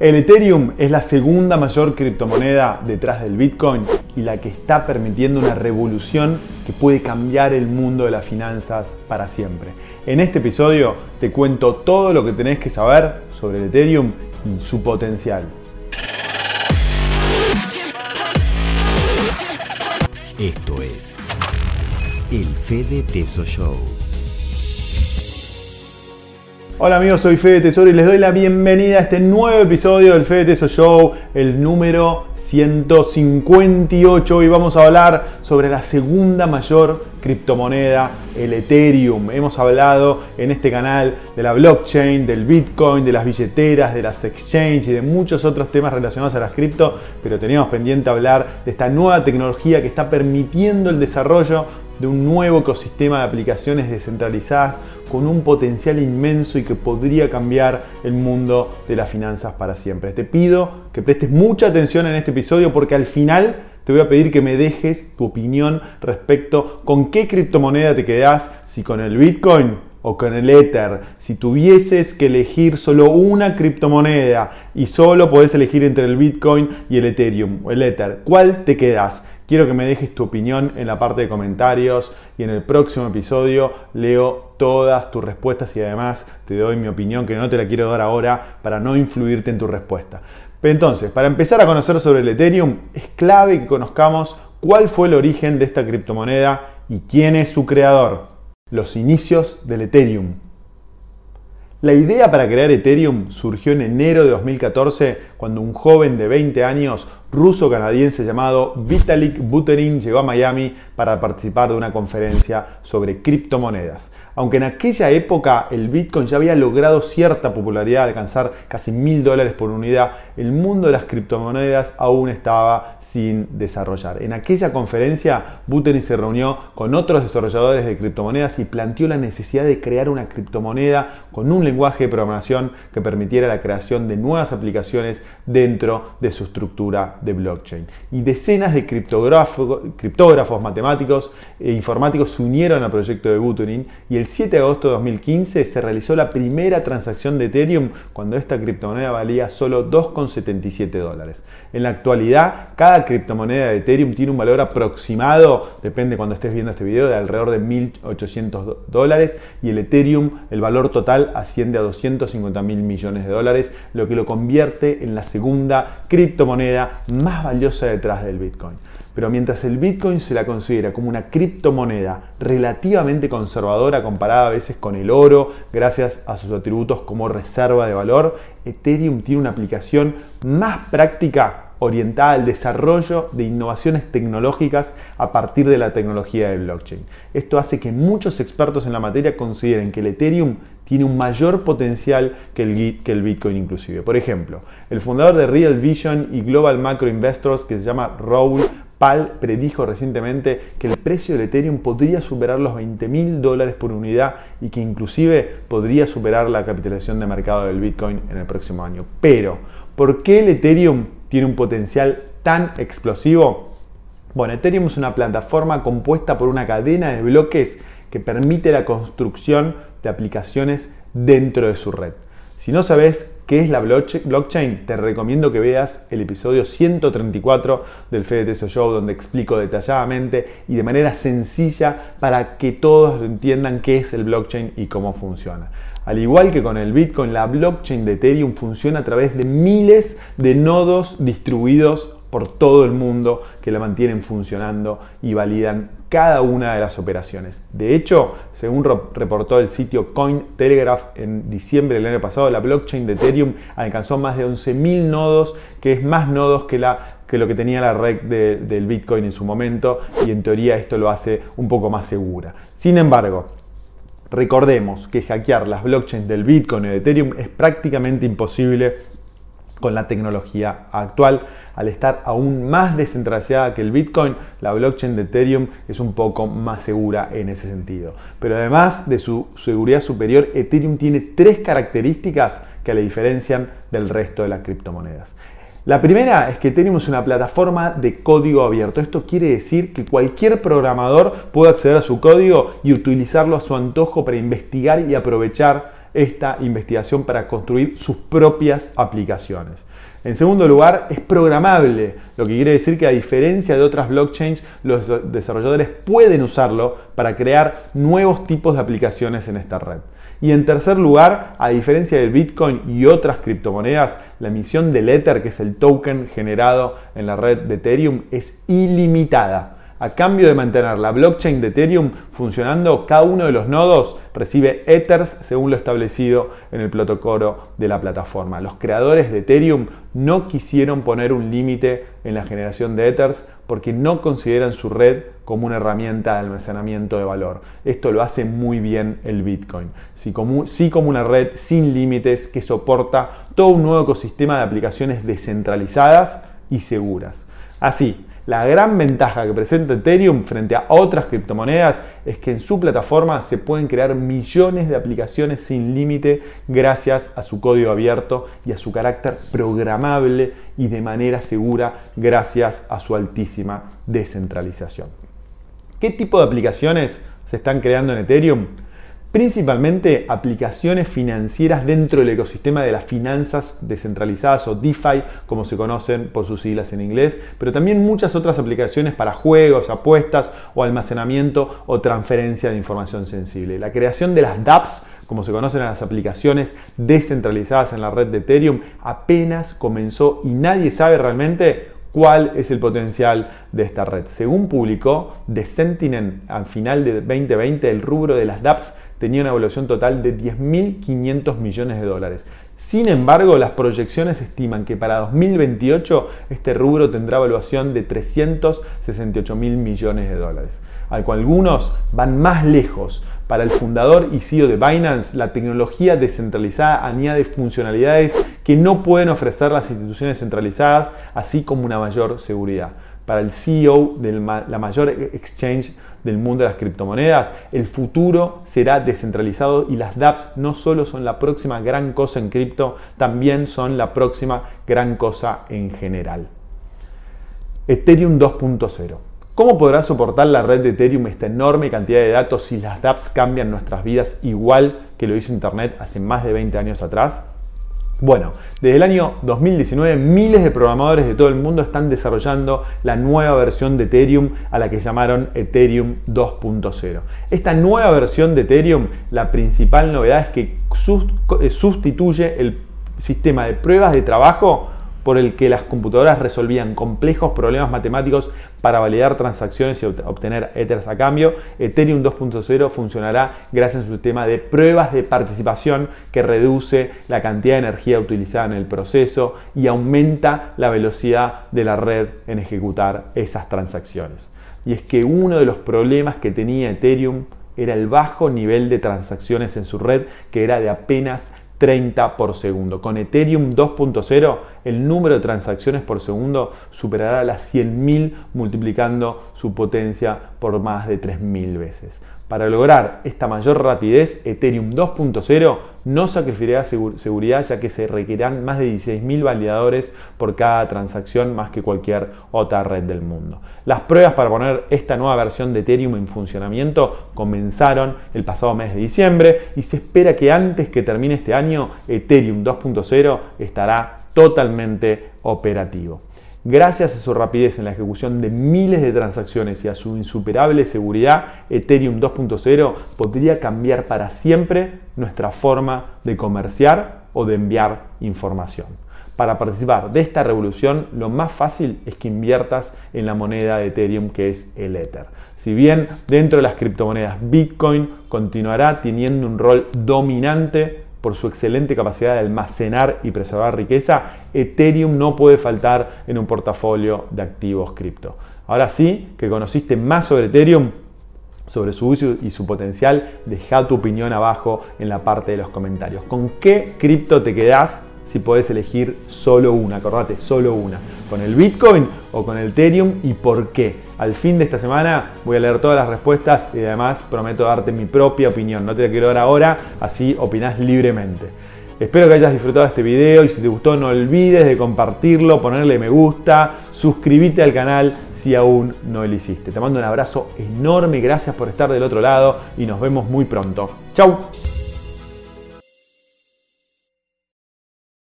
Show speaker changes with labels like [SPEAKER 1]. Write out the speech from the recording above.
[SPEAKER 1] El Ethereum es la segunda mayor criptomoneda detrás del Bitcoin y la que está permitiendo una revolución que puede cambiar el mundo de las finanzas para siempre. En este episodio te cuento todo lo que tenés que saber sobre el Ethereum y su potencial.
[SPEAKER 2] Esto es el Fede Teso Show.
[SPEAKER 1] Hola amigos, soy Fede Tesoro y les doy la bienvenida a este nuevo episodio del Fede Tesoro Show, el número 158. Hoy vamos a hablar sobre la segunda mayor criptomoneda, el Ethereum. Hemos hablado en este canal de la blockchain, del Bitcoin, de las billeteras, de las exchanges y de muchos otros temas relacionados a las cripto, pero teníamos pendiente hablar de esta nueva tecnología que está permitiendo el desarrollo de un nuevo ecosistema de aplicaciones descentralizadas con un potencial inmenso y que podría cambiar el mundo de las finanzas para siempre. Te pido que prestes mucha atención en este episodio porque al final te voy a pedir que me dejes tu opinión respecto con qué criptomoneda te quedás, si con el Bitcoin o con el Ether. Si tuvieses que elegir solo una criptomoneda y solo podés elegir entre el Bitcoin y el Ethereum el Ether, ¿cuál te quedás? Quiero que me dejes tu opinión en la parte de comentarios y en el próximo episodio leo todas tus respuestas y además te doy mi opinión que no te la quiero dar ahora para no influirte en tu respuesta. Entonces, para empezar a conocer sobre el Ethereum, es clave que conozcamos cuál fue el origen de esta criptomoneda y quién es su creador. Los inicios del Ethereum. La idea para crear Ethereum surgió en enero de 2014 cuando un joven de 20 años ruso-canadiense llamado Vitalik Buterin llegó a Miami para participar de una conferencia sobre criptomonedas. Aunque en aquella época el Bitcoin ya había logrado cierta popularidad, alcanzar casi mil dólares por unidad, el mundo de las criptomonedas aún estaba sin desarrollar. En aquella conferencia, Buterin se reunió con otros desarrolladores de criptomonedas y planteó la necesidad de crear una criptomoneda con un lenguaje de programación que permitiera la creación de nuevas aplicaciones dentro de su estructura de blockchain. Y decenas de criptógrafos, matemáticos e informáticos se unieron al proyecto de Buterin y el 7 de agosto de 2015 se realizó la primera transacción de Ethereum cuando esta criptomoneda valía solo 2,77 dólares. En la actualidad, cada criptomoneda de Ethereum tiene un valor aproximado, depende cuando estés viendo este video, de alrededor de 1.800 dólares y el Ethereum, el valor total asciende a 250 mil millones de dólares, lo que lo convierte en la segunda criptomoneda más valiosa detrás del Bitcoin. Pero mientras el Bitcoin se la considera como una criptomoneda relativamente conservadora comparada a veces con el oro, gracias a sus atributos como reserva de valor, Ethereum tiene una aplicación más práctica orientada al desarrollo de innovaciones tecnológicas a partir de la tecnología de blockchain. Esto hace que muchos expertos en la materia consideren que el Ethereum tiene un mayor potencial que el, Bitcoin inclusive. Por ejemplo, el fundador de Real Vision y Global Macro Investors, que se llama Raúl Pal predijo recientemente que el precio del Ethereum podría superar los 20 mil dólares por unidad y que inclusive podría superar la capitalización de mercado del Bitcoin en el próximo año. Pero, ¿por qué el Ethereum tiene un potencial tan explosivo? Bueno, Ethereum es una plataforma compuesta por una cadena de bloques que permite la construcción de aplicaciones dentro de su red. Si no sabes qué es la blockchain, te recomiendo que veas el episodio 134 del Fede Show, donde explico detalladamente y de manera sencilla para que todos entiendan qué es el blockchain y cómo funciona. Al igual que con el Bitcoin, la blockchain de Ethereum funciona a través de miles de nodos distribuidos por todo el mundo que la mantienen funcionando y validan cada una de las operaciones. De hecho, según reportó el sitio Cointelegraph en diciembre del año pasado, la blockchain de Ethereum alcanzó más de 11.000 nodos, que es más nodos que, lo que tenía la red del Bitcoin en su momento, y en teoría esto lo hace un poco más segura. Sin embargo, recordemos que hackear las blockchains del Bitcoin y de Ethereum es prácticamente imposible con la tecnología actual. Al estar aún más descentralizada que el Bitcoin, la blockchain de Ethereum es un poco más segura en ese sentido. Pero además de su seguridad superior, Ethereum tiene tres características que le diferencian del resto de las criptomonedas. La primera es que Ethereum es una plataforma de código abierto. Esto quiere decir que cualquier programador puede acceder a su código y utilizarlo a su antojo para investigar y aprovechar esta investigación para construir sus propias aplicaciones. En segundo lugar, es programable, lo que quiere decir que a diferencia de otras blockchains, los desarrolladores pueden usarlo para crear nuevos tipos de aplicaciones en esta red. Y en tercer lugar, a diferencia del Bitcoin y otras criptomonedas, la emisión del Ether, que es el token generado en la red de Ethereum, es ilimitada. A cambio de mantener la blockchain de Ethereum funcionando, cada uno de los nodos recibe Ethers según lo establecido en el protocolo de la plataforma. Los creadores de Ethereum no quisieron poner un límite en la generación de Ethers porque no consideran su red como una herramienta de almacenamiento de valor. Esto lo hace muy bien el Bitcoin. Sí como, como una red sin límites que soporta todo un nuevo ecosistema de aplicaciones descentralizadas y seguras. Así, la gran ventaja que presenta Ethereum frente a otras criptomonedas es que en su plataforma se pueden crear millones de aplicaciones sin límite gracias a su código abierto y a su carácter programable y de manera segura gracias a su altísima descentralización. ¿Qué tipo de aplicaciones se están creando en Ethereum? Principalmente aplicaciones financieras dentro del ecosistema de las finanzas descentralizadas o DeFi, como se conocen por sus siglas en inglés, pero también muchas otras aplicaciones para juegos, apuestas o almacenamiento o transferencia de información sensible. La creación de las dApps como se conocen las aplicaciones descentralizadas en la red de Ethereum, apenas comenzó y nadie sabe realmente cuál es el potencial de esta red. Según publicó The Sentinel al final de 2020, el rubro de las dApps tenía una evaluación total de 10.500 millones de dólares. Sin embargo, las proyecciones estiman que para 2028 este rubro tendrá evaluación de 368 mil millones de dólares. Al cual algunos van más lejos. Para el fundador y CEO de Binance, la tecnología descentralizada añade funcionalidades que no pueden ofrecer las instituciones centralizadas, así como una mayor seguridad. Para el CEO de la mayor exchange del mundo de las criptomonedas, el futuro será descentralizado y las dApps no solo son la próxima gran cosa en cripto, también son la próxima gran cosa en general. Ethereum 2.0. ¿Cómo podrá soportar la red de Ethereum esta enorme cantidad de datos si las dApps cambian nuestras vidas igual que lo hizo Internet hace más de 20 años atrás? Bueno, desde el año 2019 miles de programadores de todo el mundo están desarrollando la nueva versión de Ethereum a la que llamaron Ethereum 2.0. Esta nueva versión de Ethereum, la principal novedad es que eh, sustituye el sistema de pruebas de trabajo por el que las computadoras resolvían complejos problemas matemáticos para validar transacciones y obtener Ethers a cambio. Ethereum 2.0 funcionará gracias a un sistema de pruebas de participación que reduce la cantidad de energía utilizada en el proceso y aumenta la velocidad de la red en ejecutar esas transacciones. Y es que uno de los problemas que tenía Ethereum era el bajo nivel de transacciones en su red, que era de apenas 30 por segundo. Con Ethereum 2.0 el número de transacciones por segundo superará las 100.000 multiplicando su potencia por más de 3.000 veces. Para lograr esta mayor rapidez, Ethereum 2.0 no sacrificará seguridad ya que se requerirán más de 16.000 validadores por cada transacción más que cualquier otra red del mundo. Las pruebas para poner esta nueva versión de Ethereum en funcionamiento comenzaron el pasado mes de diciembre y se espera que antes que termine este año Ethereum 2.0 estará totalmente operativo. Gracias a su rapidez en la ejecución de miles de transacciones y a su insuperable seguridad, Ethereum 2.0 podría cambiar para siempre nuestra forma de comerciar o de enviar información. Para participar de esta revolución, lo más fácil es que inviertas en la moneda de Ethereum que es el Ether. Si bien dentro de las criptomonedas Bitcoin continuará teniendo un rol dominante por su excelente capacidad de almacenar y preservar riqueza, Ethereum no puede faltar en un portafolio de activos cripto. Ahora sí, que conociste más sobre Ethereum, sobre su uso y su potencial, deja tu opinión abajo en la parte de los comentarios. ¿Con qué cripto te quedás si podés elegir solo una, acordate, solo una, con el Bitcoin o con el Ethereum y por qué. Al fin de esta semana voy a leer todas las respuestas y además prometo darte mi propia opinión. No te la quiero dar ahora, así opinás libremente. Espero que hayas disfrutado este video y si te gustó no olvides de compartirlo, ponerle me gusta, suscribirte al canal si aún no lo hiciste. Te mando un abrazo enorme, gracias por estar del otro lado y nos vemos muy pronto. Chau.